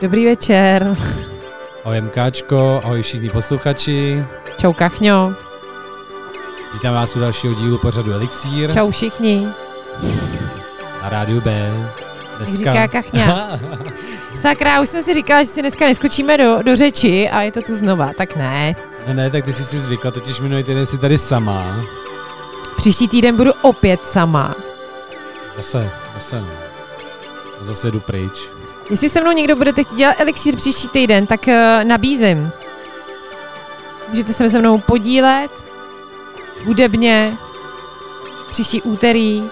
Dobrý večer. Ahoj MKčko, ahoj všichni posluchači. Čau Kachňo. Vítám vás u dalšího dílu pořadu Elixír. Čau všichni. Na rádiu B. Dneska. Jak říká Kachňa. Sakra, už jsem si říkala, že si dneska neskočíme do, do řeči a je to tu znova, tak ne. No ne, tak ty jsi si zvykla, totiž minulý týden jsi tady sama. Příští týden budu opět sama. Zase, zase no. Zase jdu pryč. Jestli se mnou někdo bude teď dělat elixír příští týden, tak uh, nabízím. Můžete se se mnou podílet hudebně příští úterý.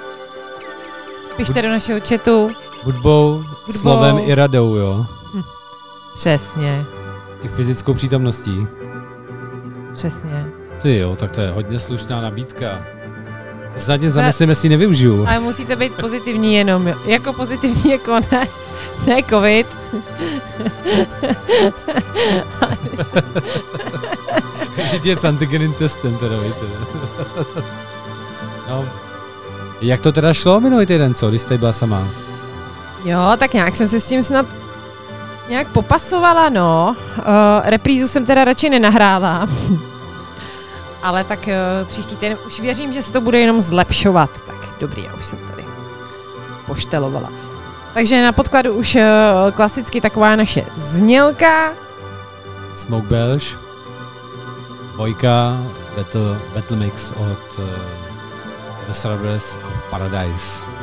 Pište do našeho chatu. Hudbou, Hudbou. slovem i radou, jo? Hm. Přesně. I fyzickou přítomností. Přesně. Ty jo, tak to je hodně slušná nabídka. Snad tě zamyslím, jestli nevyužiju. Ale musíte být pozitivní jenom, jako pozitivní jako ne, ne covid. Je s antigenem testem teda, víte. no. Jak to teda šlo minulý týden, co, když jste byla sama? Jo, tak nějak jsem se s tím snad nějak popasovala, no. Uh, reprízu jsem teda radši nenahrála. Ale tak uh, příští týden už věřím, že se to bude jenom zlepšovat. Tak dobrý, já už jsem tady poštelovala. Takže na podkladu už uh, klasicky taková naše znělka. Smoke Belge, dvojka, Battle, Battle Mix od uh, The Cerberus of Paradise.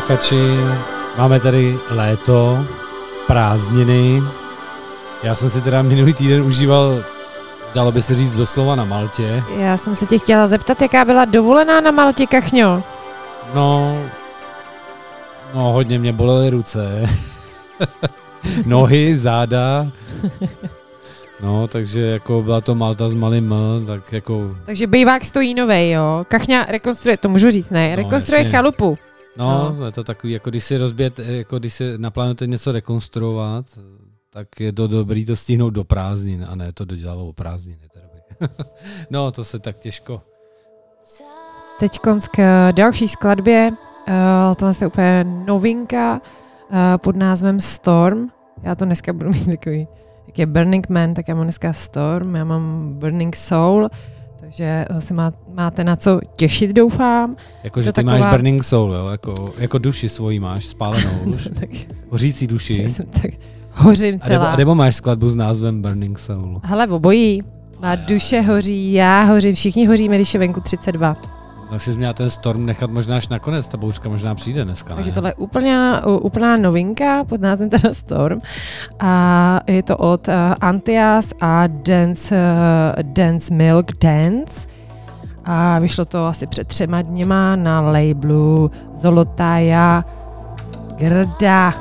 Posluchači, máme tady léto, prázdniny. Já jsem si teda minulý týden užíval, dalo by se říct doslova na Maltě. Já jsem se tě chtěla zeptat, jaká byla dovolená na Maltě, Kachňo? No, no hodně mě bolely ruce. Nohy, záda. No, takže jako byla to Malta s malým M, tak jako... Takže bývák stojí novej, jo? Kachňa rekonstruuje, to můžu říct, ne? No, rekonstruuje no, chalupu. No, no, je to takový, jako když si rozbět, jako když si naplánujete něco rekonstruovat, tak je to dobrý to stihnout do prázdnin, a ne to dodělat o prázdniny. no, to se tak těžko. Teď k další skladbě. Uh, tohle je úplně novinka uh, pod názvem Storm. Já to dneska budu mít takový, jak je Burning Man, tak já mám dneska Storm, já mám Burning Soul. Takže eh, se má, máte na co těšit, doufám. Jako, že ty taková... máš burning soul, jo? Jako, jako duši svoji máš, spálenou už. tak, hořící duši. Jsem tak hořím celá. A nebo, a nebo máš skladbu s názvem Burning Soul. Hele, obojí. Má duše hoří, já hořím, všichni hoříme, když je venku 32. Tak si měla ten storm nechat možná až nakonec, ta bouřka možná přijde dneska. Takže tohle je úplná, úplná novinka pod názvem teda Storm. A je to od uh, Antias a Dance, uh, Dance Milk Dance. A vyšlo to asi před třema dněma na labelu Zolotaja Grda.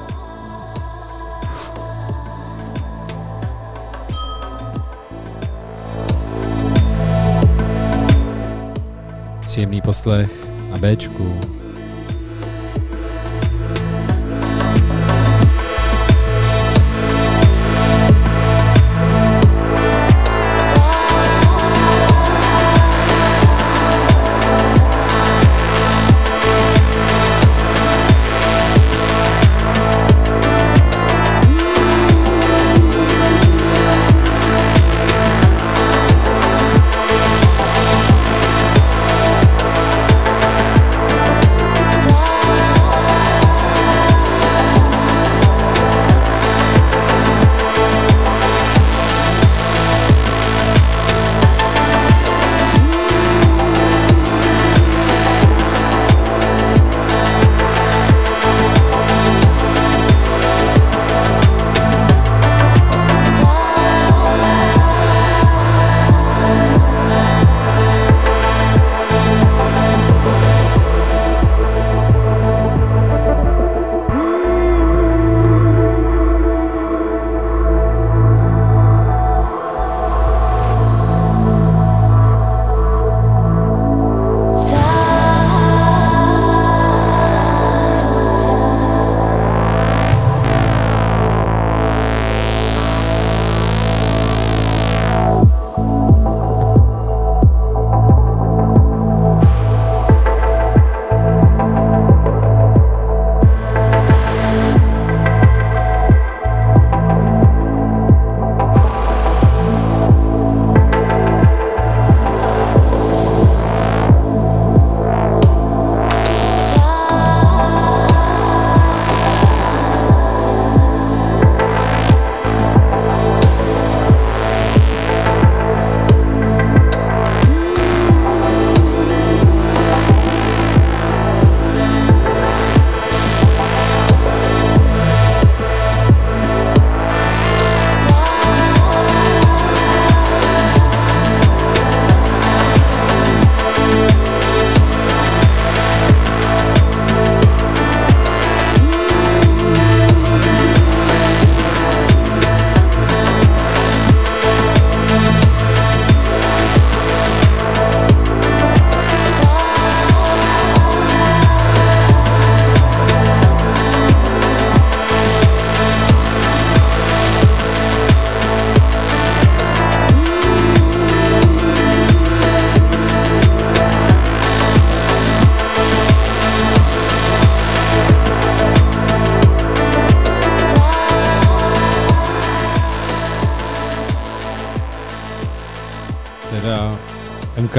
Příjemný poslech na Bčku.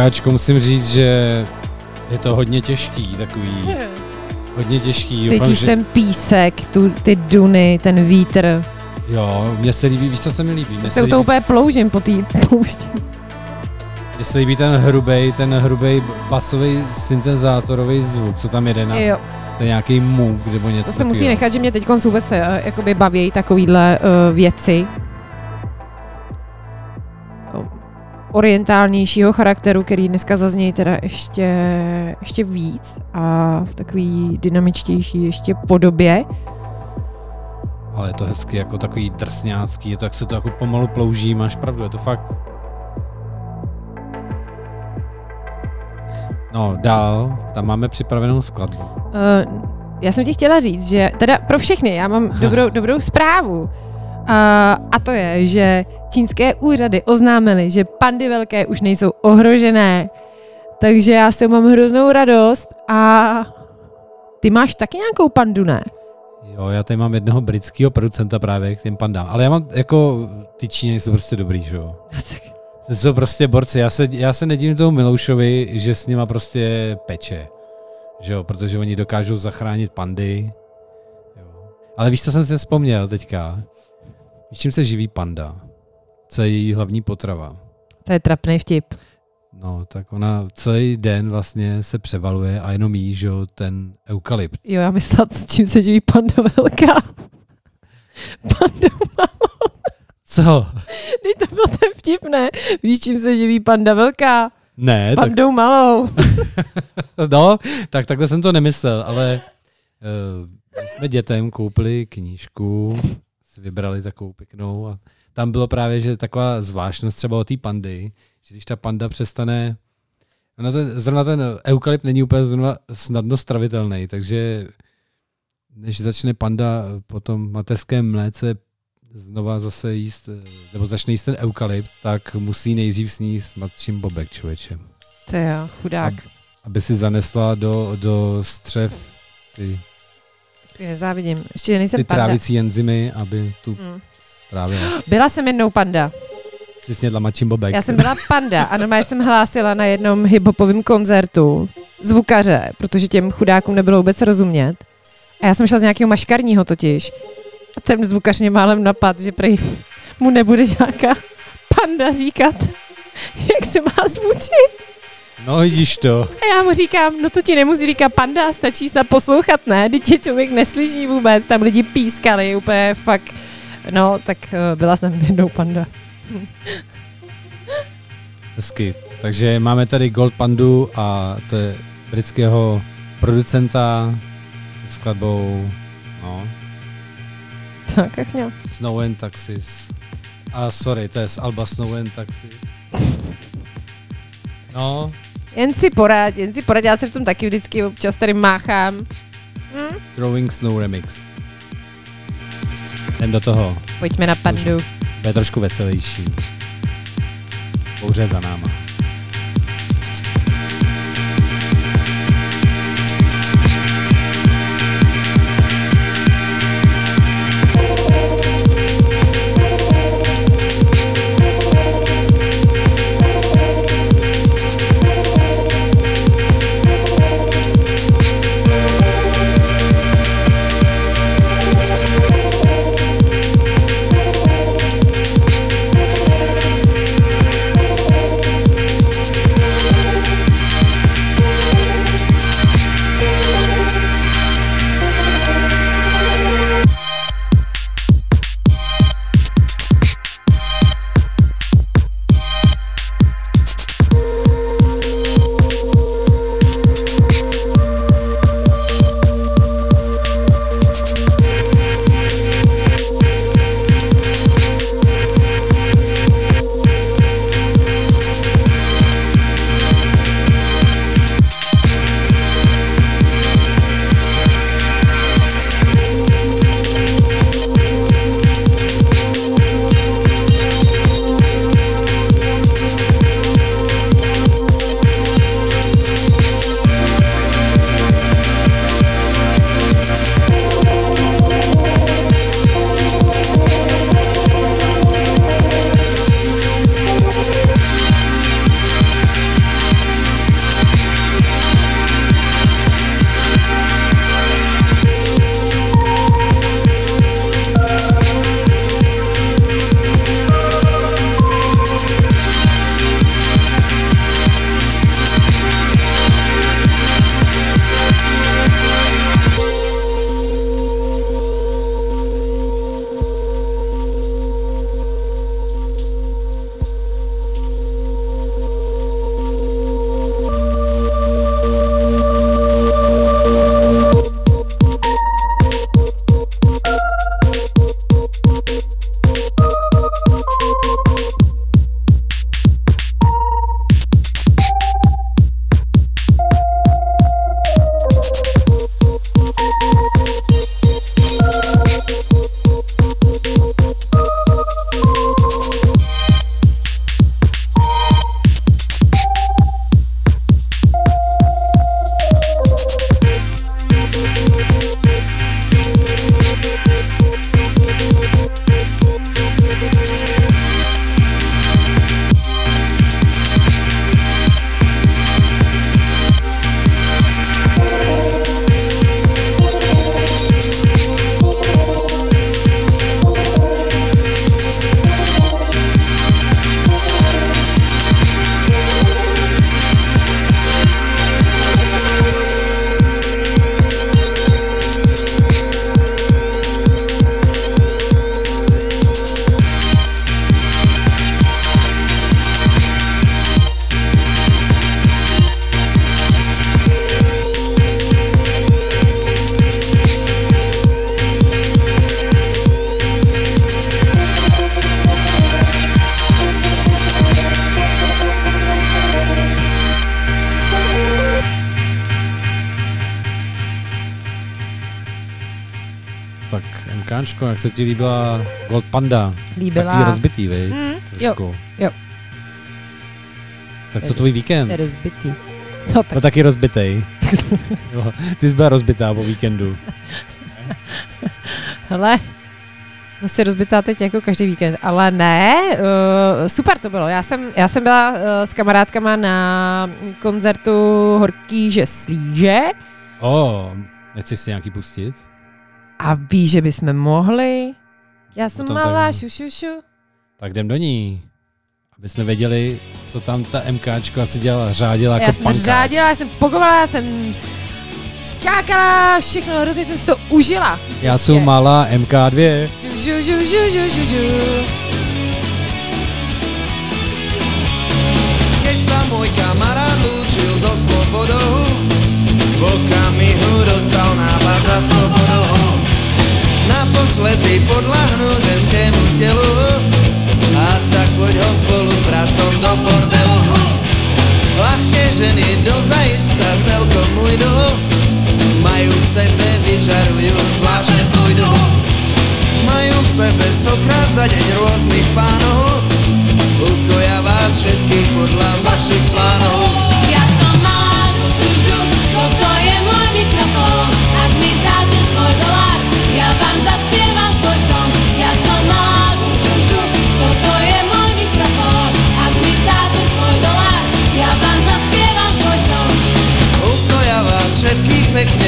MKčko musím říct, že je to hodně těžký, takový hodně těžký. Cítíš Doufám, že... ten písek, tu, ty duny, ten vítr. Jo, mně se líbí, víš, co se mi líbí? Mně Já se líbí, toho úplně ploužím po té poušti. mně se líbí ten hrubej, ten hrubej basový syntezátorový zvuk, co tam jede na Jo, ten nějaký můk nebo něco to se musí nechat, že mě teď vůbec uh, jakoby baví takovýhle uh, věci. Orientálnějšího charakteru, který dneska zaznějí teda ještě, ještě víc a v takový dynamičtější ještě podobě. Ale je to hezky jako takový drsňácký, je to, jak se to jako pomalu plouží, máš pravdu, je to fakt. No, dál, tam máme připravenou skladbu. Uh, já jsem ti chtěla říct, že teda pro všechny, já mám dobrou, dobrou zprávu. A to je, že čínské úřady oznámily, že pandy velké už nejsou ohrožené. Takže já si mám hroznou radost a ty máš taky nějakou pandu, ne? Jo, já tady mám jednoho britského producenta právě k těm pandám, ale já mám jako, ty Číňani jsou prostě dobrý, že jo. To jsou prostě borci, já se, já se nedivím tomu Miloušovi, že s nima prostě peče, že jo, protože oni dokážou zachránit pandy. Jo. Ale víš, co jsem si vzpomněl teďka? Víš, čím se živí panda? Co je její hlavní potrava? To je trapný vtip. No, tak ona celý den vlastně se převaluje a jenom jí, že jo, ten eukalypt. Jo, já myslela, s čím se živí panda velká. Panda malou. Co? Teď to byl ten vtip, ne? Víš, čím se živí panda velká? Ne, tak, Pandou malou. no, tak takhle jsem to nemyslel, ale uh, my jsme dětem koupili knížku, si vybrali takovou pěknou a tam bylo právě, že taková zvláštnost třeba o té pandy, že když ta panda přestane, no ten, zrovna ten eukalypt není úplně zrovna snadno stravitelný, takže než začne panda po tom mateřském mléce znova zase jíst, nebo začne jíst ten eukalypt, tak musí nejdřív sníst matčím bobek, člověče. To jo, chudák. Aby si zanesla do, do střev Ty nezávidím. Ještě nejsem ty panda. trávicí enzymy, aby tu Hmm. trávila. Byla jsem jednou panda. Si snědla matčím bobek. Já jsem byla panda a normálně jsem hlásila na jednom hiphopovém koncertu zvukaře, protože těm chudákům nebylo vůbec rozumět. A já jsem šla z nějakého maškarního totiž. A ten zvukař mě málem napad, že prej mu nebude nějaká panda říkat, jak se má zvučit. No vidíš to. A já mu říkám, no to ti nemusí říkat panda, stačí snad poslouchat, ne? Teď tě člověk neslyší vůbec, tam lidi pískali, úplně fakt. No, tak uh, byla jsem jednou panda. Hezky. Takže máme tady Gold Pandu a to je britského producenta s skladbou no, Tak, jak měl. Snow and Taxis. A sorry, to je z Alba Snow and Taxis. No, Jen si porad, jen si porad, já se v tom taky vždycky občas tady máchám. Hm? Throwing Snow Remix. Jdem do toho. Pojďme na pandu. Bude trošku veselější. Bouře za náma. MKčko, jak se ti líbila Gold Panda? Líbila. Takový rozbitý, viď? Mm, Trošku. jo. Tak co tvůj víkend? Rozbitý. No tak No taky rozbitej. Jo, Ty jsi byla rozbitá po víkendu. Hele, jsme si rozbitá teď jako každý víkend, ale ne, uh, super to bylo. Já jsem, já jsem byla uh, s kamarádkama na koncertu Horký slíže O, nechceš si nějaký pustit? A víš, že bychom mohli. Já jsem Potom malá, tak- šu, šu, šu. Tak jdem do ní. Aby jsme věděli, co tam ta MKčko asi dělala. Řádila jako já jsem pankáč. řádila, já jsem pogovala, já jsem skákala, všechno, hrozně jsem si to užila. Já Prostě. jsem malá MK2. Žu, žu, žu, žu, žu, žu. Keď sa môj kamarát lúčil so slobodou, v okamihu dostal nápad za slobodou. Naposledy podľahnúť ženskému telu a tak poď ho spolu s bratom do bordelu. Ľahké ženy dozajista celkom ujdu, majú v sebe, vyžarujú zvláštne pôjdu. Majú v sebe stokrát za deň rôznych pánov, Ukoja vás všetkých podľa vašich plánov všetkých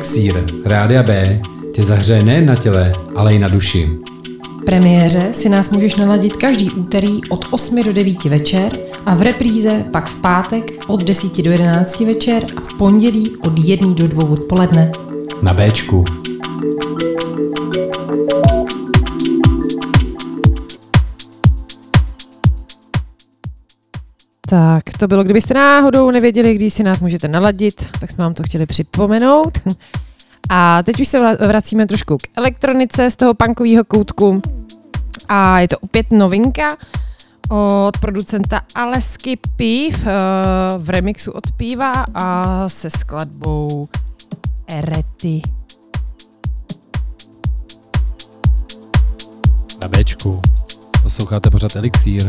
Elixír, Rádia B, tě zahřeje nejen na těle, ale i na duši. premiéře si nás můžeš naladit každý úterý od 8 do 9 večer a v repríze pak v pátek od 10 do 11 večer a v pondělí od 1 do 2 odpoledne. Na Bčku. Tak to bylo, kdybyste náhodou nevěděli, kdy si nás můžete naladit, tak jsme vám to chtěli připomenout. A teď už se vra- vracíme trošku k elektronice z toho punkového koutku. A je to opět novinka od producenta Alesky Piv eh, v remixu od Piva a se skladbou Erety. Na Bčku. Posloucháte pořád Elixír.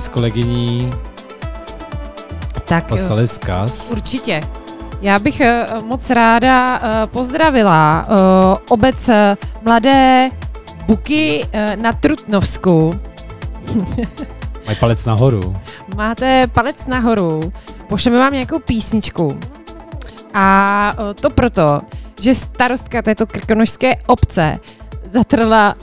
S kolegyní Tak poslali vzkaz. Určitě. Já bych eh, moc ráda eh, pozdravila eh, obec Mladé Buky na Trutnovsku. Mají palec nahoru. Máte palec nahoru, pošleme vám nějakou písničku. A to proto, že starostka této krkonožské obce zatrla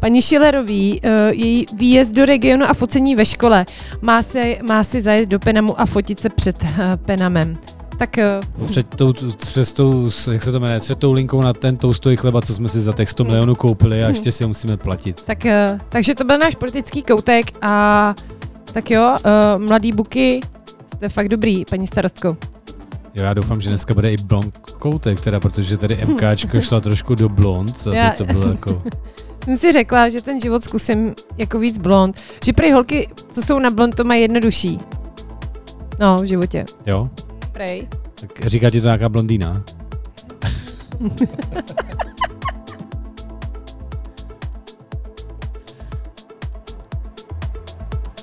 paní Šilerový uh, její výjezd do regionu a focení ve škole. Má si, má si zajet do Penamu a fotit se před uh, Penamem. Tak uh, Před tou, přes tou, jak se to jmenuje, před tou linkou na ten toustový chleba, co jsme si za těch 100 Hmm. milionů koupili a ještě si ho musíme platit. Tak, takže to byl náš politický koutek a tak jo, mladý buky, jste fakt dobrý, paní starostko. Jo, já doufám, že dneska bude i blond koutek, teda, protože tady MKčko šla trošku do blond, aby to bylo jako... Jsem si řekla, že ten život zkusím jako víc blond, že prý holky, co jsou na blond, to mají jednodušší. No, v životě. Jo? Prej. Tak říká ti to nějaká blondýna?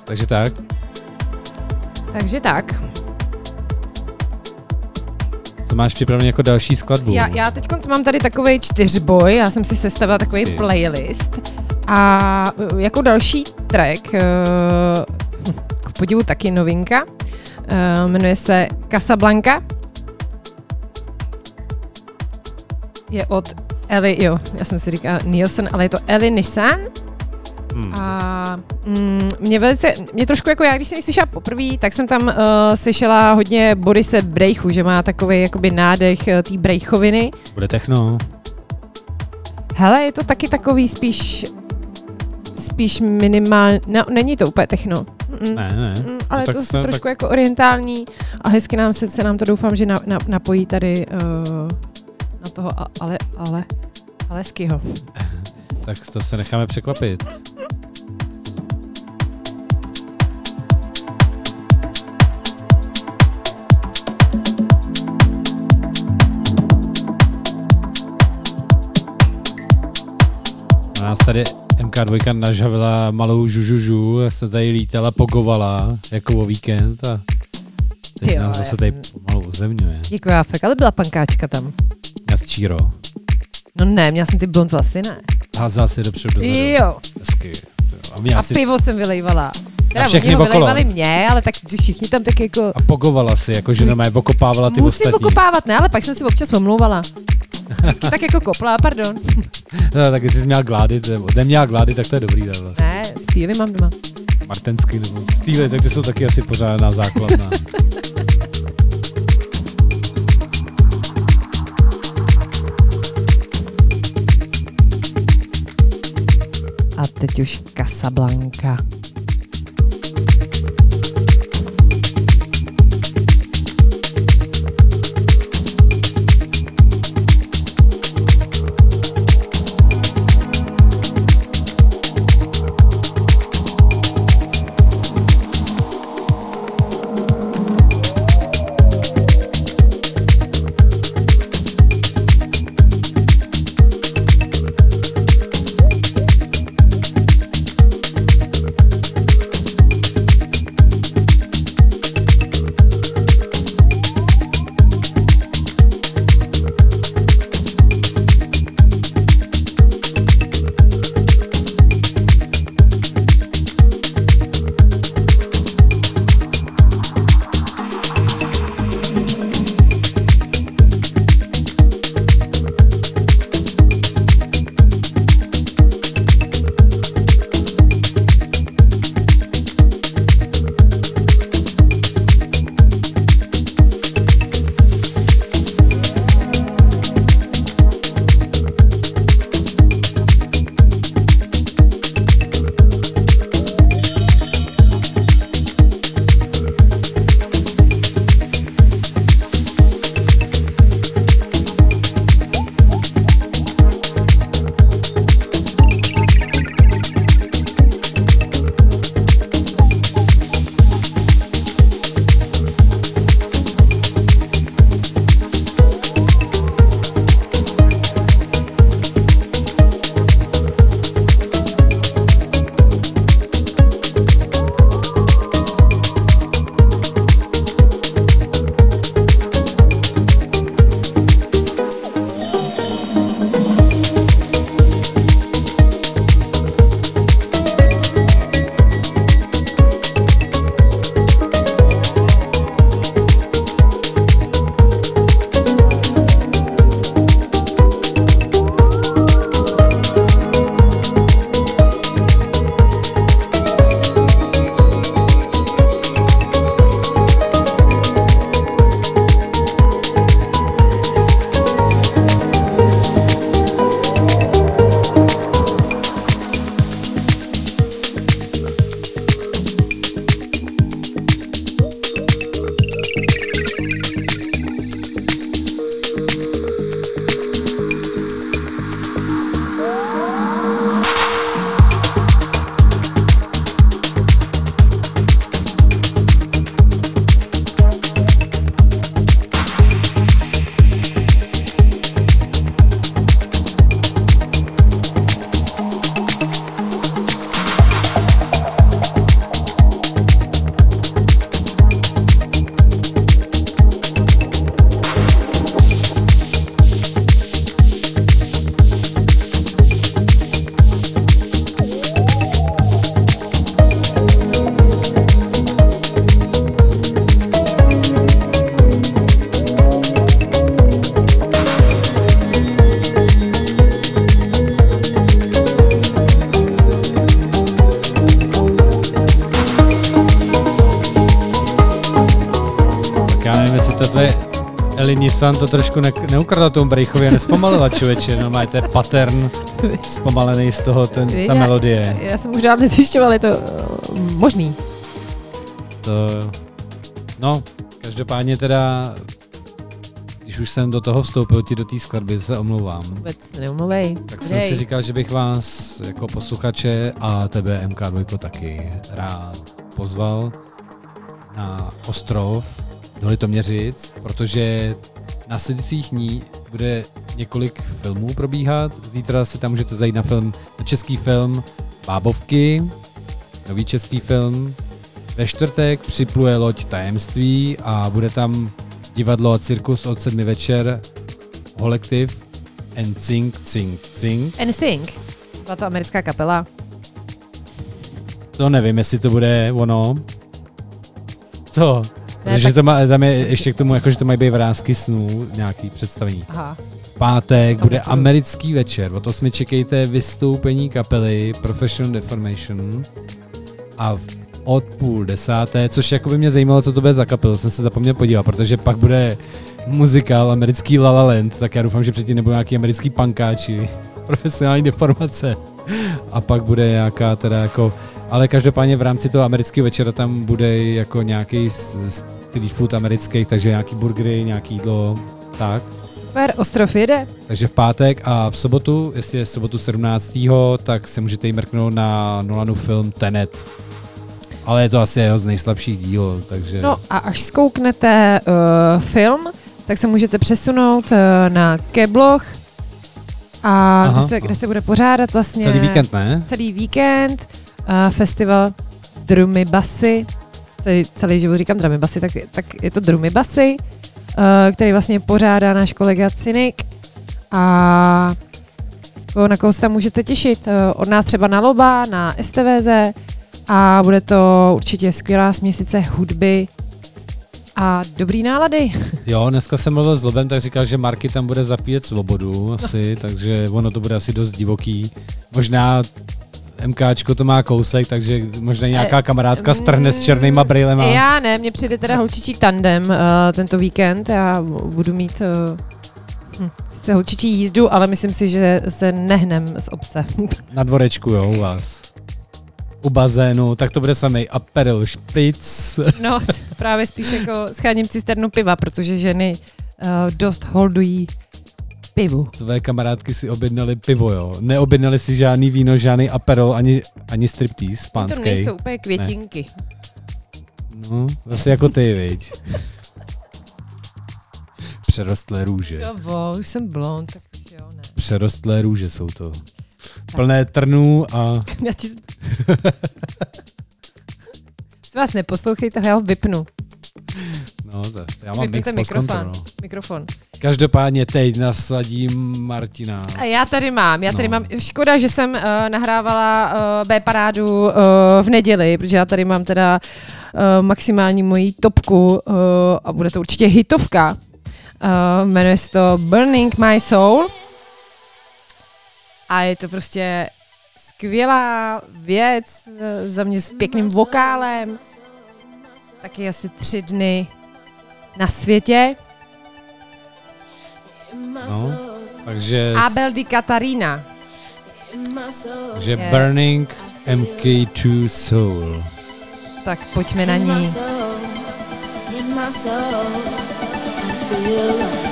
Takže tak. Takže tak. Co máš připravený jako další skladbu? Já, já teď mám tady takový čtyřboj, já jsem si sestavila takový Ty. playlist a uh, jako další track, uh, k podivu taky novinka, uh, jmenuje se Casablanca. Je od Eli, jo, já jsem si říkala Nielsen, ale je to Eli Nissan. Hmm. A mm, mě velice, mě trošku jako já, když jsem ji slyšela poprvé, tak jsem tam uh, slyšela hodně Borise Brejchu, že má takový jakoby nádech uh, té Brejchoviny. Bude techno. Hele, je to taky takový spíš spíš minimální, no, není to úplně techno. Mm, Ne, ne. Mm, ale No, je tak to trošku jako orientální a hezky nám se, se nám to doufám, že na, na, napojí tady uh, na toho a, ale, ale, Aleskyho. Tak to se necháme překvapit. Na nás tady MK2 nažavila malou žužužu, se tady lítala, pogovala, jako o víkend a teď Ty jo, nás zase já tady jsem- pomalu uzemňuje. Děkuji, já fakt, ale byla pankáčka tam. Já s Číro. No ne, měla jsem ty blond vlasy, ne. Házela si dopředu dozadu. Jo, Hezky. A, a asi, pivo jsem vylejvala. Teda všechny oni ho okolo. mě, ale tak všichni tam tak jako... a pogovala si, jako že normálně okopávala ty Musím ostatní. okopávat, ne, ale pak jsem si občas omlouvala. Vždycky tak jako kopla, pardon. No, tak jestli jsi měla glády, nebo neměla glády, tak to je dobrý. Tak vlastně. Ne, stýly mám doma. Martensky nebo stýly, tak ty jsou taky asi pořádná základna. Teď už Casablanca. Nissan to trošku ne- neukradla tomu Brejchovi a nespomalila člověče, no má to je pattern zpomalený z toho, ten, ta Já- melodie. Já jsem už dál nezjišťoval, je to uh, možný. To, no, každopádně teda, když už jsem do toho vstoupil, ti do té skladby, se omlouvám. Vůbec neumluvej. Tak jsem si říkal, že bych vás jako posluchače a tebe MK2 taky rád pozval na ostrov do Litoměřic, protože následujících dní bude několik filmů probíhat. Zítra si tam můžete zajít na film, na český film Bábovky, nový český film. Ve čtvrtek připluje loď Tajemství a bude tam divadlo a cirkus od sedmi večer, kolektiv and Cink Cink Cink. NSYNC. Byla to americká kapela. To nevím, jestli to bude ono. Co? Protože tak- to má, tam je ještě k tomu, jako, že to mají být vrázky snů, nějaký představení. Aha. Pátek Tam bude americký večer, o to jsme čekejte vystoupení kapely Professional Deformation a od půl desáté, což jako by mě zajímalo, co to bude za kapelu, jsem se zapomněl podívat, protože pak bude muzikál americký La La Land, tak já doufám, že předtím nebudou nějaký americký pankáči, profesionální deformace a pak bude nějaká teda jako ale každopádně v rámci toho amerického večera tam bude jako nějaký street food americký, takže nějaký burgery, nějaký jídlo, tak. Super, ostrov jede. Takže v pátek a v sobotu, jestli je sobotu 17. tak se můžete jí mrknout na Nolanu film Tenet. Ale je to asi jeho z nejslabších díl, takže... No a až zkouknete uh, film, tak se můžete přesunout uh, na Kebloch, a Aha, kde, se, kde se bude pořádat vlastně Celý víkend, ne? celý víkend festival Drumy Basy. Celý, celý život říkám drumy basy, tak, tak je to drumy basy, uh, který vlastně pořádá náš kolega Cynik a na koho se tam můžete těšit. Uh, od nás třeba na Loba, na STVZ a bude to určitě skvělá směsice hudby a dobrý nálady. Jo, dneska jsem mluvil s Lobem, tak říkal, že Marky tam bude zapíjet svobodu asi, takže ono to bude asi dost divoký. Možná MKčko to má kousek, takže možná nějaká kamarádka strhne s černýma brýlema. Já ne, mně přijde teda holčičí tandem uh, tento víkend. Já budu mít uh, hm, sice holčičí jízdu, ale myslím si, že se nehnem z obce. Na dvorečku, jo, u vás. U bazénu, tak to bude samý Aperol Špic. no, právě spíš jako scháním cisternu piva, protože ženy uh, dost holdují pivu. Tvé kamarádky si objednali pivo, jo. Neobjednali si žádný víno, žádný Aperol, ani, ani striptease To pánský. nejsou úplně květinky. No, zase jako ty, viď. Přerostlé růže. Jo, vo, už jsem blond, tak už jo, ne. Přerostlé růže jsou to. Plné trnů a Já ti... Vás neposlouchejte, já ho vypnu. No, to, já mám mix Vypněte mikrofon. no. mikrofon. Každopádně teď nasadím Martina. A já tady mám, já tady No. mám, škoda, že jsem uh, nahrávala uh, B parádu uh, v neděli, protože já tady mám teda uh, maximální moji topku uh, a bude to určitě hitovka. Uh, jmenuje se to Burning My Soul a je to prostě skvělá věc za mě s pěkným vokálem. Taky asi tři dny na světě. No, takže, Abel di Katarina. takže Yes. Burning MK2 Soul. Tak pojďme na ní. In my soul, I feel love.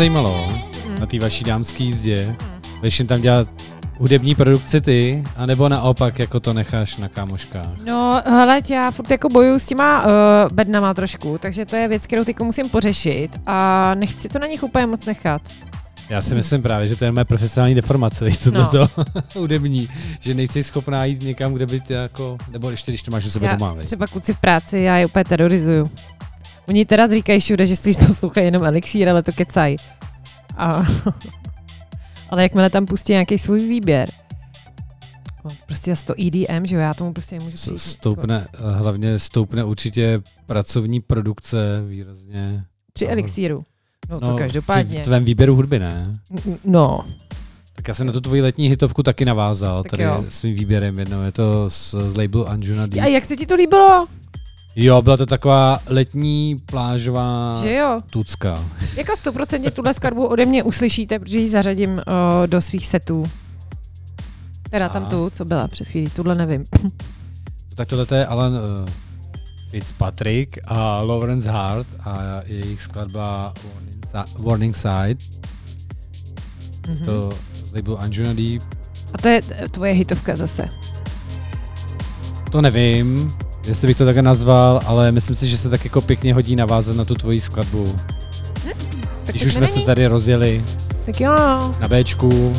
Víš, co mě zajímalo na té vaší dámské jízdě? Budeš jen tam dělat hudební produkci ty, anebo naopak jako to necháš na kámoškách? No, hele, já furt jako bojuju s těma uh, bednama trošku, takže to je věc, kterou teďko musím pořešit a nechci to na nich úplně moc nechat. Já si myslím právě, že to je moje profesionální deformace, víš, tohle No. to hudební, že nejsi schopná jít někam, kde by jako, nebo ještě když to máš u sebe Já doma, víš. třeba kluci v práci, já je úplně terorizuju. Oni teda říkají všude, že si poslouchají jenom elixír, ale to kecaj. A, ale jakmile tam pustí nějaký svůj výběr, no, prostě zase to EDM, že jo, já tomu prostě nemůžu přijít. Stoupne, hlavně stoupne určitě pracovní produkce výrazně. Při elixíru. No, to v každopádně. tvém výběru hudby ne. No, Tak já jsem na tu tvoji letní hitovku taky navázal, Tak tady jo. svým výběrem jednou. Je to z, z labelu Anjuna D. a jak se ti to líbilo? Jo, byla to taková letní plážová Že jo? tucka. Jako stoprocentně tuhle skladbu ode mě uslyšíte, protože ji zařadím uh, do svých setů. Teda tam A. tu, co byla před chvílí, tuhle nevím. Tak tohle to je Alan uh, Fitzpatrick a Lawrence Hart a jejich skladba Warning, Si- Warning Side. Mhm. To z labelu Anjuna D. A to je tvoje hitovka zase. To nevím, jestli bych to tak nazval, ale myslím si, že se tak jako pěkně hodí navázat na tu tvoji skladbu. Tak Když už jsme se tady rozjeli Tak jo. na Bčku,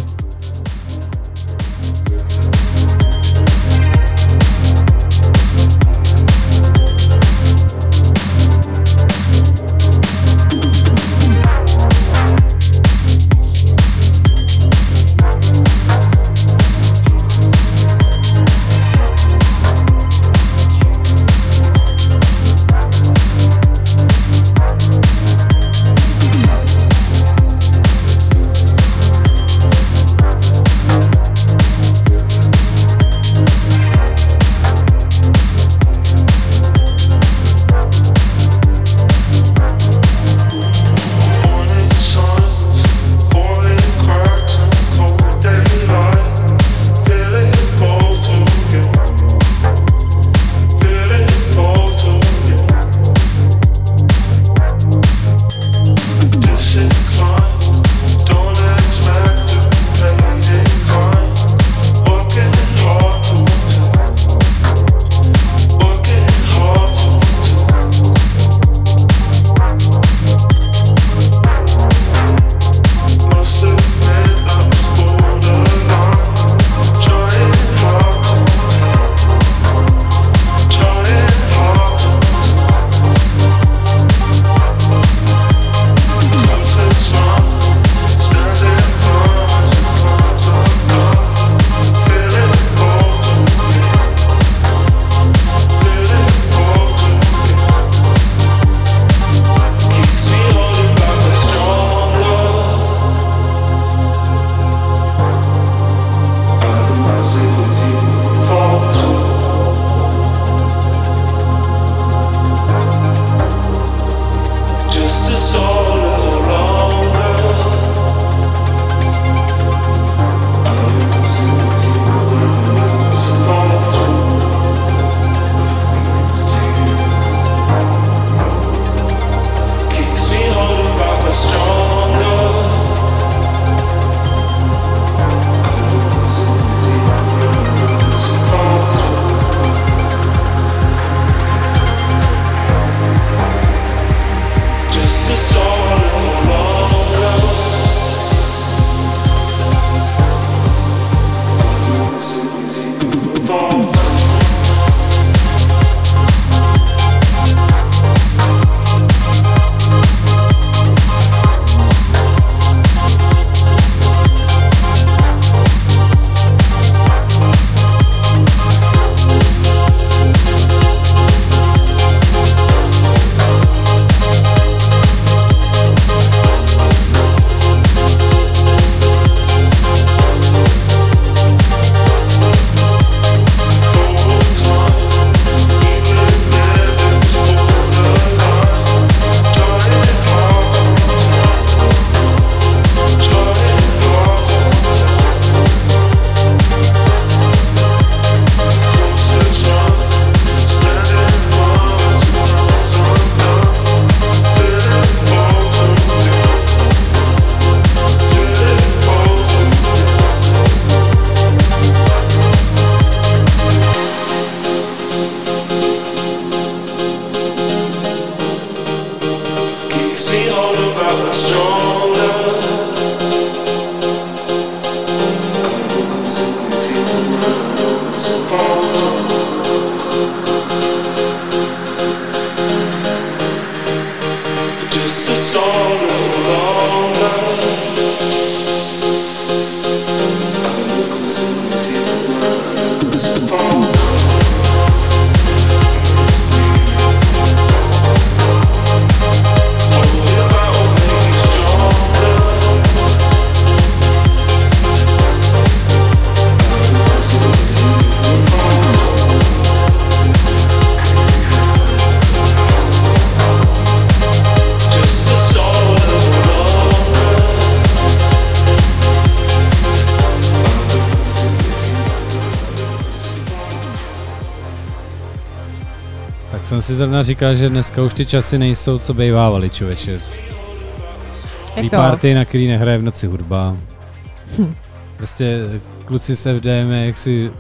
jsem si zrovna říkal, že dneska už ty časy nejsou, co bejvávali, člověče. Jak to? party, na který nehraje v noci hudba. Prostě kluci se v DM, si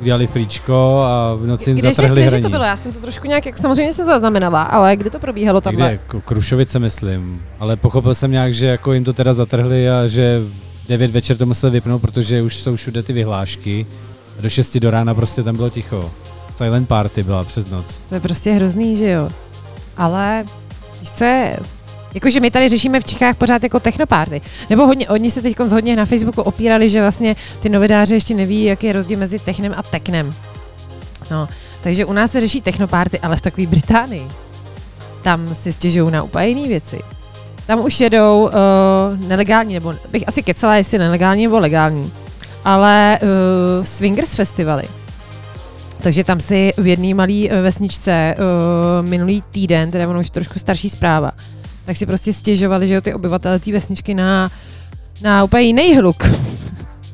udělali fríčko a v noci jim Kdeže, zatrhli hraní. to bylo? Já jsem to trošku nějak, jako samozřejmě jsem zaznamenala, ale kde to probíhalo Někde tamhle? jako Krušovice, myslím. Ale pochopil jsem nějak, že jako jim to teda zatrhli a že v 9 večer to museli vypnout, protože už jsou všude ty vyhlášky. Do 6 do rána prostě tam bylo ticho. Silent party byla přes noc. To je prostě hrozný, že jo. Ale víš co jakože my tady řešíme v Čechách pořád jako technopárty. Nebo hodně, oni se teď hodně na Facebooku opírali, že vlastně ty novináři ještě neví, jaký je rozdíl mezi technem a teknem. No, takže u nás se řeší technopárty, ale v takové Británii. Tam si stěžují na úplně jiné věci. Tam už jedou uh, nelegální, nebo bych asi kecala, jestli nelegální nebo legální, ale uh, swingers festivaly. Takže tam si v jedné malé vesničce uh, minulý týden, teda ono už trošku starší zpráva, tak si prostě stěžovali, že jo, ty obyvatele té vesničky na, na úplně jiný hluk.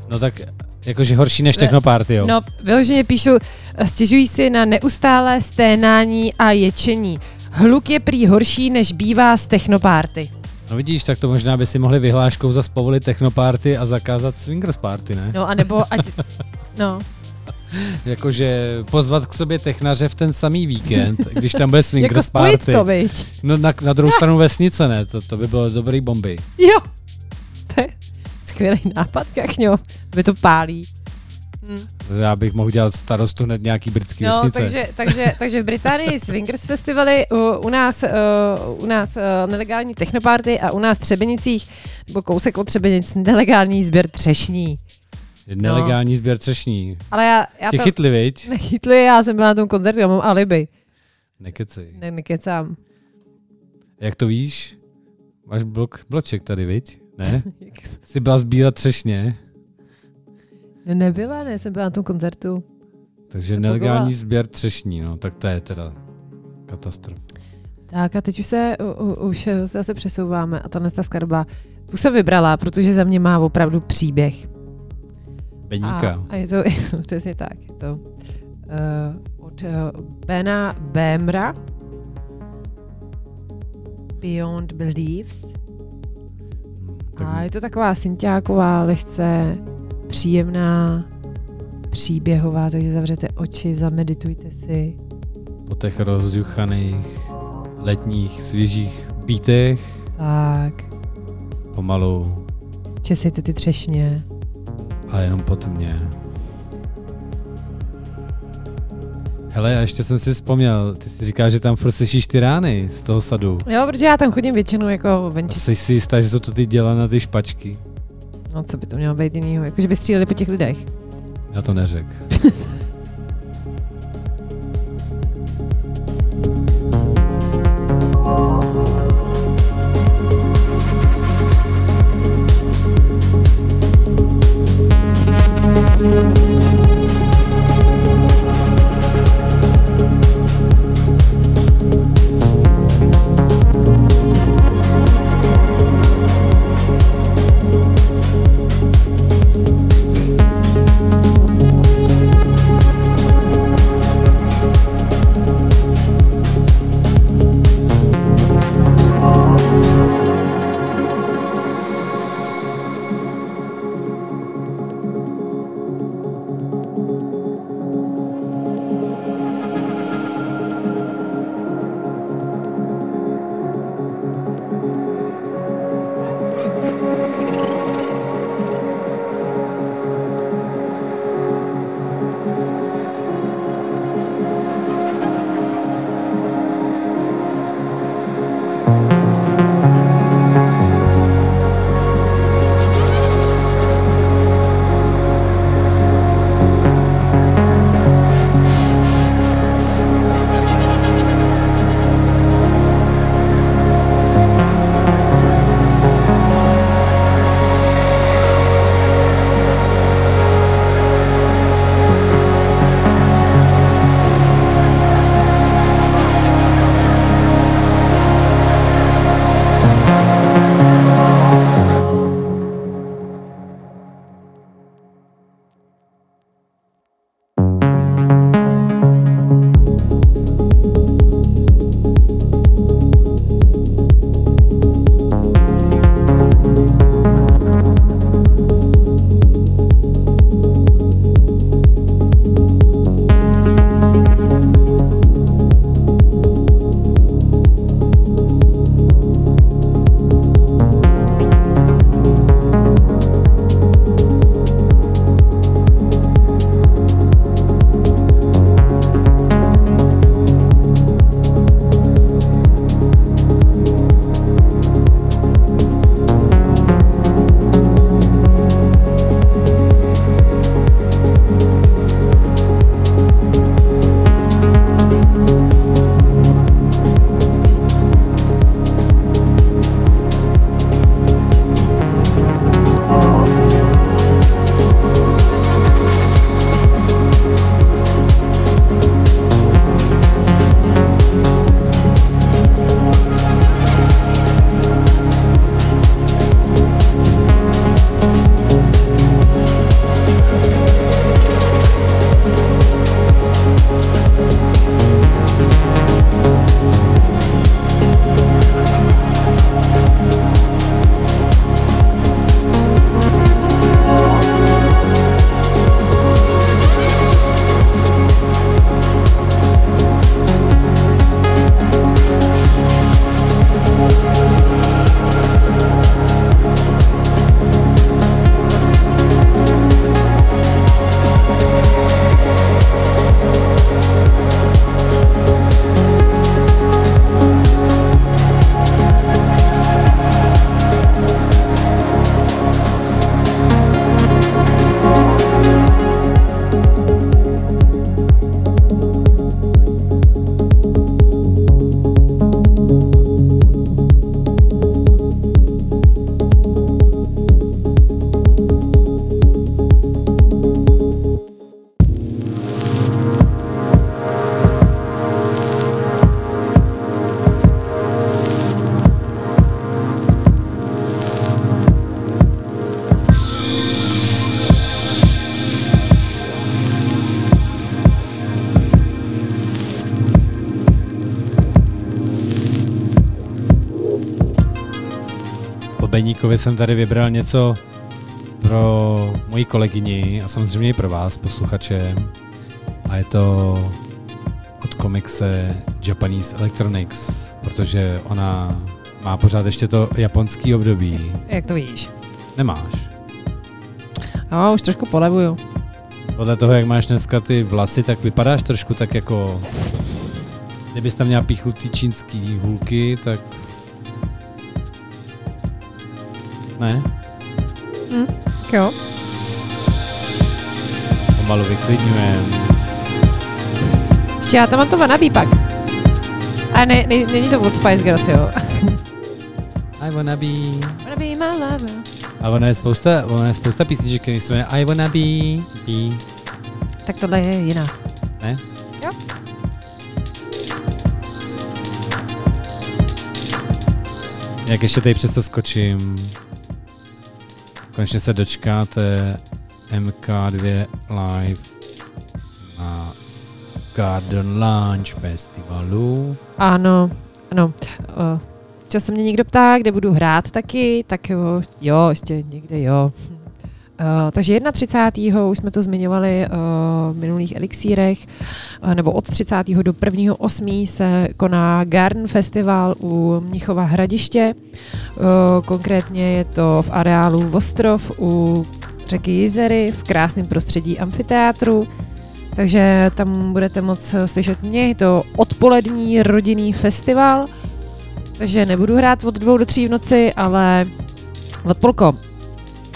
No tak jakože horší než technoparty, jo. No, vyloženě píšu, eh, stěžují si na neustálé sténání a ječení. Hluk je prý horší, než bývá z technopárty. No vidíš, tak to možná by si mohli vyhláškou zas povolit technoparty a zakázat swingers party, ne? No, anebo ať... No, Jakože pozvat k sobě technaře v ten samý víkend, když tam bude jako swingers spojit party. to, viď? No na, na druhou stranu vesnice, ne? To, to by bylo dobrý bomby. Jo, to je skvělý nápad, Kachňo. By to pálí. Hm. Já bych mohl dělat starostu hned nějaký britský No, vesnice. takže, takže, takže v Británii swingers festivaly, u, u nás, uh, u nás uh, nelegální technoparty a u nás Třebenicích, nebo kousek od Třebenic, nelegální sběr třešní. Nelegální sběr třešní. Ale já, já Tě to chytli, viď? nechytli, já jsem byla na tom koncertu, já mám alibi. Nekecej. Ne, nekecám. Jak to víš? Máš blok, bloček tady, viď? Ne? Jsi byla sbírat třešně, Ne, nebyla, ne, jsem byla na tom koncertu. takže To nelegální byla- sběr třešní, no, tak to je teda katastrofa. Tak a teď už se, u, u, už zase přesouváme a tahle ta skladba, tu jsem vybrala, protože za mě má opravdu příběh. A, Beníka. a je to, přesně tak, je to uh, od uh, Bena Bemra Beyond Beliefs. Tak A je to taková synťáková, lehce příjemná, příběhová, takže zavřete oči, zameditujte si. po těch rozjuchaných letních svěžích bítech Tak, pomalu česejte ty třešně. A jenom po tmě. Hele, a ještě jsem si vzpomněl, ty jsi říkal, že tam furt slyšíš ty rány z toho sadu. Jo, protože já tam chodím většinou jako A venčit. jsi si jistá, že jsou to ty děla na ty špačky? No, co by to mělo být jinýho? Jako, že by stříleli po těch lidech. Já to neřek. Beníkovi jsem tady vybral něco pro moji kolegyni a samozřejmě i pro vás, posluchače. A je to od komikse Japanese Electronics, protože ona má pořád ještě to japonský období. Jak to víš? Nemáš. No, už trošku polevuju. Podle toho, jak máš dneska ty vlasy, tak vypadáš trošku tak jako... Kdybys tam měla píchnutý čínský hůlky, tak... Ne? Tak jo. Pomalu vyklidňujem. Ještě já tam mám to wannabe pak. A ne, ne, není to od Spice Girls, jo. I wanna be... wanna be my lover. A ona je spousta, ona je spousta písniček, který se jmenuje I wanna be, be. Tak tohle je jiná. Ne? Jo. Jak ještě tady přesto skočím. Konečně se dočkáte MK2 live na Garden Lounge Festivalu. Ano, ano. Čas se mě někdo ptá, kde budu hrát taky, tak jo, jo ještě někde jo. Uh, takže 31. už jsme to zmiňovali uh, v minulých elixírech, uh, nebo od 30. do 1. 8. se koná Garden Festival u Mnichova hradiště. Uh, konkrétně je to v areálu Vostrov u řeky Jizery v krásném prostředí amfiteátru. Takže tam budete moc slyšet mě, je to odpolední rodinný festival, takže nebudu hrát od dvou do tří v noci, ale od polko.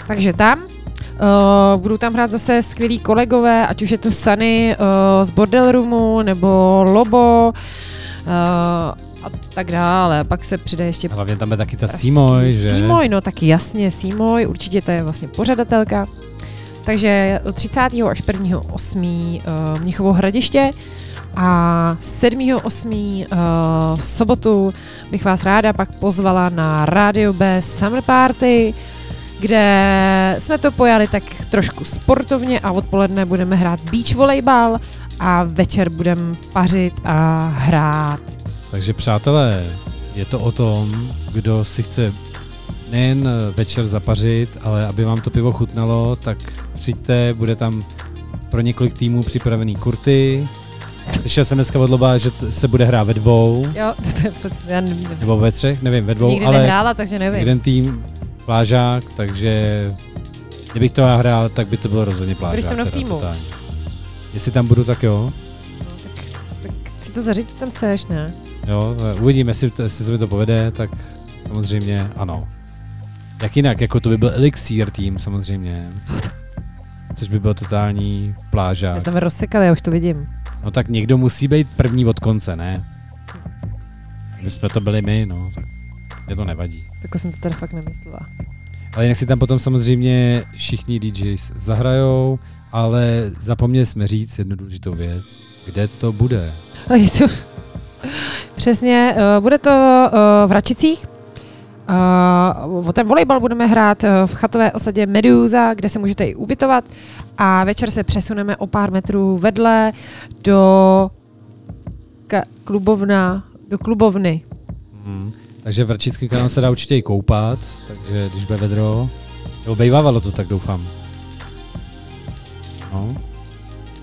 Takže tam. Uh, budou tam hrát zase skvělí kolegové, ať už je to Sunny uh, z Bordel Roomu, nebo Lobo uh, a tak dále. Pak se přijde ještě Hlavně tam je taky ta Simoy, že? Simoy, no taky jasně, Simoy, určitě to je vlastně pořadatelka. Takže od 30. až 1. 8. Uh, Mnichovo hradiště a 7. 8. Uh, v sobotu bych vás ráda pak pozvala na Radio B Summer Party, kde jsme to pojali tak trošku sportovně a odpoledne budeme hrát beach volejbal a večer budeme pařit a hrát. Takže přátelé, je to o tom, kdo si chce nejen večer zapařit, ale aby vám to pivo chutnalo, tak přijďte, bude tam pro několik týmů připravený kurty. Slyšel jsem dneska od Loba, že t- se bude hrát ve dvou, Jo, to, to, to já nevím, nebo ve třech, nevím, ve dvou, nikdy ale nehrála, takže nevím. jeden tým plážák, takže kdybych to já hrál, tak by to bylo rozhodně plážák. Mnou v teda týmu? totálně. Jestli tam budu, tak jo. No, tak, tak si to zařídit tam seš, ne? Jo, uvidíme, jestli, to, jestli se mi to povede, tak samozřejmě ano. Jak jinak, jako to by byl elixír tým samozřejmě. Což by byl totální Já plážák. tam rozsekali, já už to vidím. No tak někdo musí být první od konce, ne? My jsme to byli my, no, tak mě to nevadí. Takhle jsem to teda fakt nemyslela. Ale jinak si tam potom samozřejmě všichni DJs zahrajou, ale zapomněli jsme říct jednu důležitou věc. Kde to bude? A je to... Přesně, uh, bude to uh, v Račicích. Uh, o ten volejbal budeme hrát v chatové osadě Meduza, kde se můžete i ubytovat a večer se přesuneme o pár metrů vedle do ka- klubovna, do klubovny. Hmm. Takže v Račickém kanálu se dá určitě i koupat, takže když bude vedro, nebo bejvávalo to, tak doufám. No.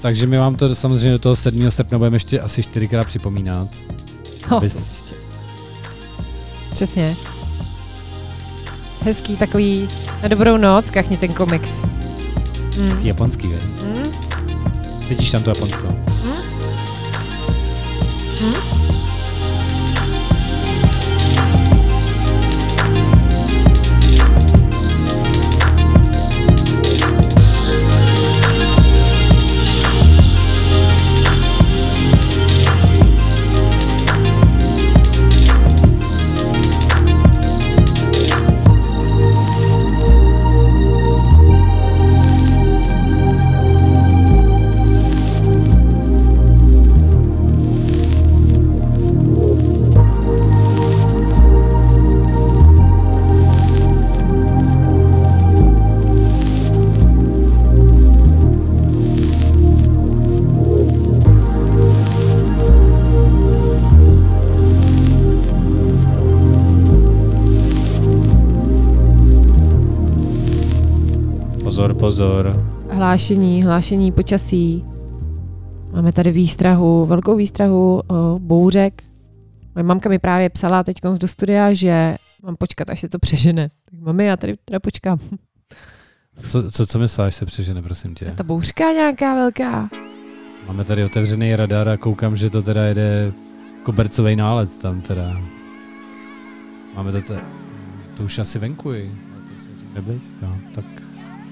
Takže my vám to samozřejmě do toho 7. srpna budeme ještě asi čtyřikrát připomínat. No, Abys- přesně. Hezký takový na dobrou noc, kachni ten komiks. Mm. Japonský, je? Mm. Cítíš tam to Japonsko? Pozor. Hlášení, hlášení počasí. Máme tady výstrahu, velkou výstrahu o, bouřek. Moje mamka mi právě psala teď do studia, že mám počkat, až se to přežene. Tak mami, já tady teda počkám. Co, co, co mysláš, se přežene, prosím tě? Ta bouřka nějaká velká. Máme tady otevřený radar a koukám, že to teda jede kobercový nálet tam teda. Máme to, te... to už asi venku je. To se říká blízko. Tak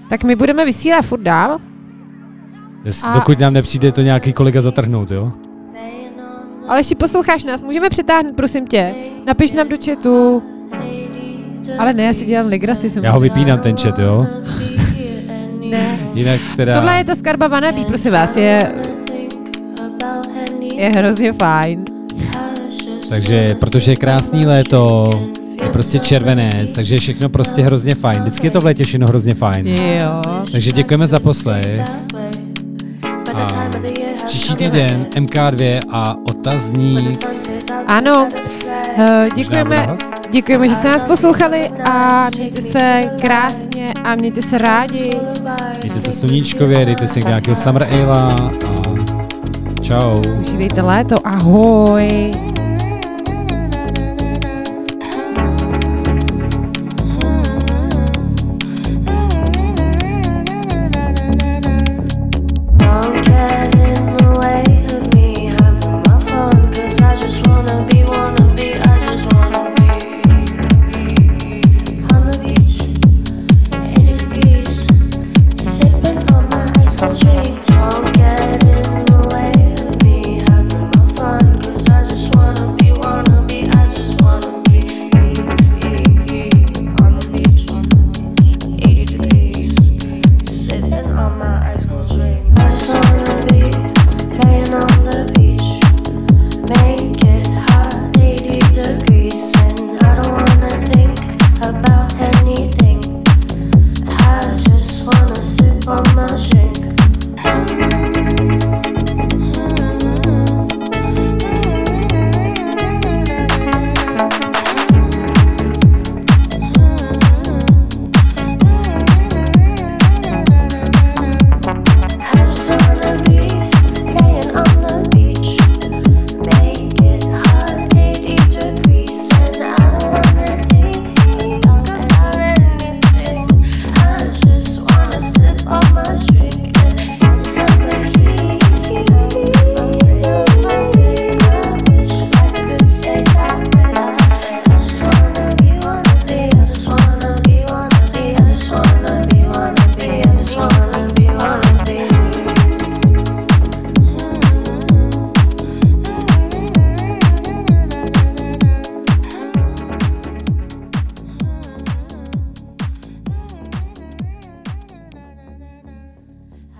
Tak my budeme vysílat furt dál. jest, A- dokud nám nepřijde to nějaký kolega zatrhnout, jo? Ale jestli posloucháš nás, můžeme přetáhnout, prosím tě. Napiš nám do chatu. Ale ne, já si dělám legraci. Já ho vypínám ten chat, jo? Ne. Jinak teda... Tohle je ta skarba Vanabí, prosím vás, je, je hrozně fajn. Takže, protože je krásný léto, je prostě červenec, takže je všechno prostě hrozně fajn. Vždycky je to v létě všechno hrozně fajn. Jo. Takže děkujeme za poslech. A příští týden MK2 a otazník. Ano, eh, děkujeme, děkujeme, že jste nás poslouchali a mějte se krásně a mějte se rádi. Mějte se sluníčkově, dejte si nějakého Summer Ale a čau. Užívejte léto, ahoj.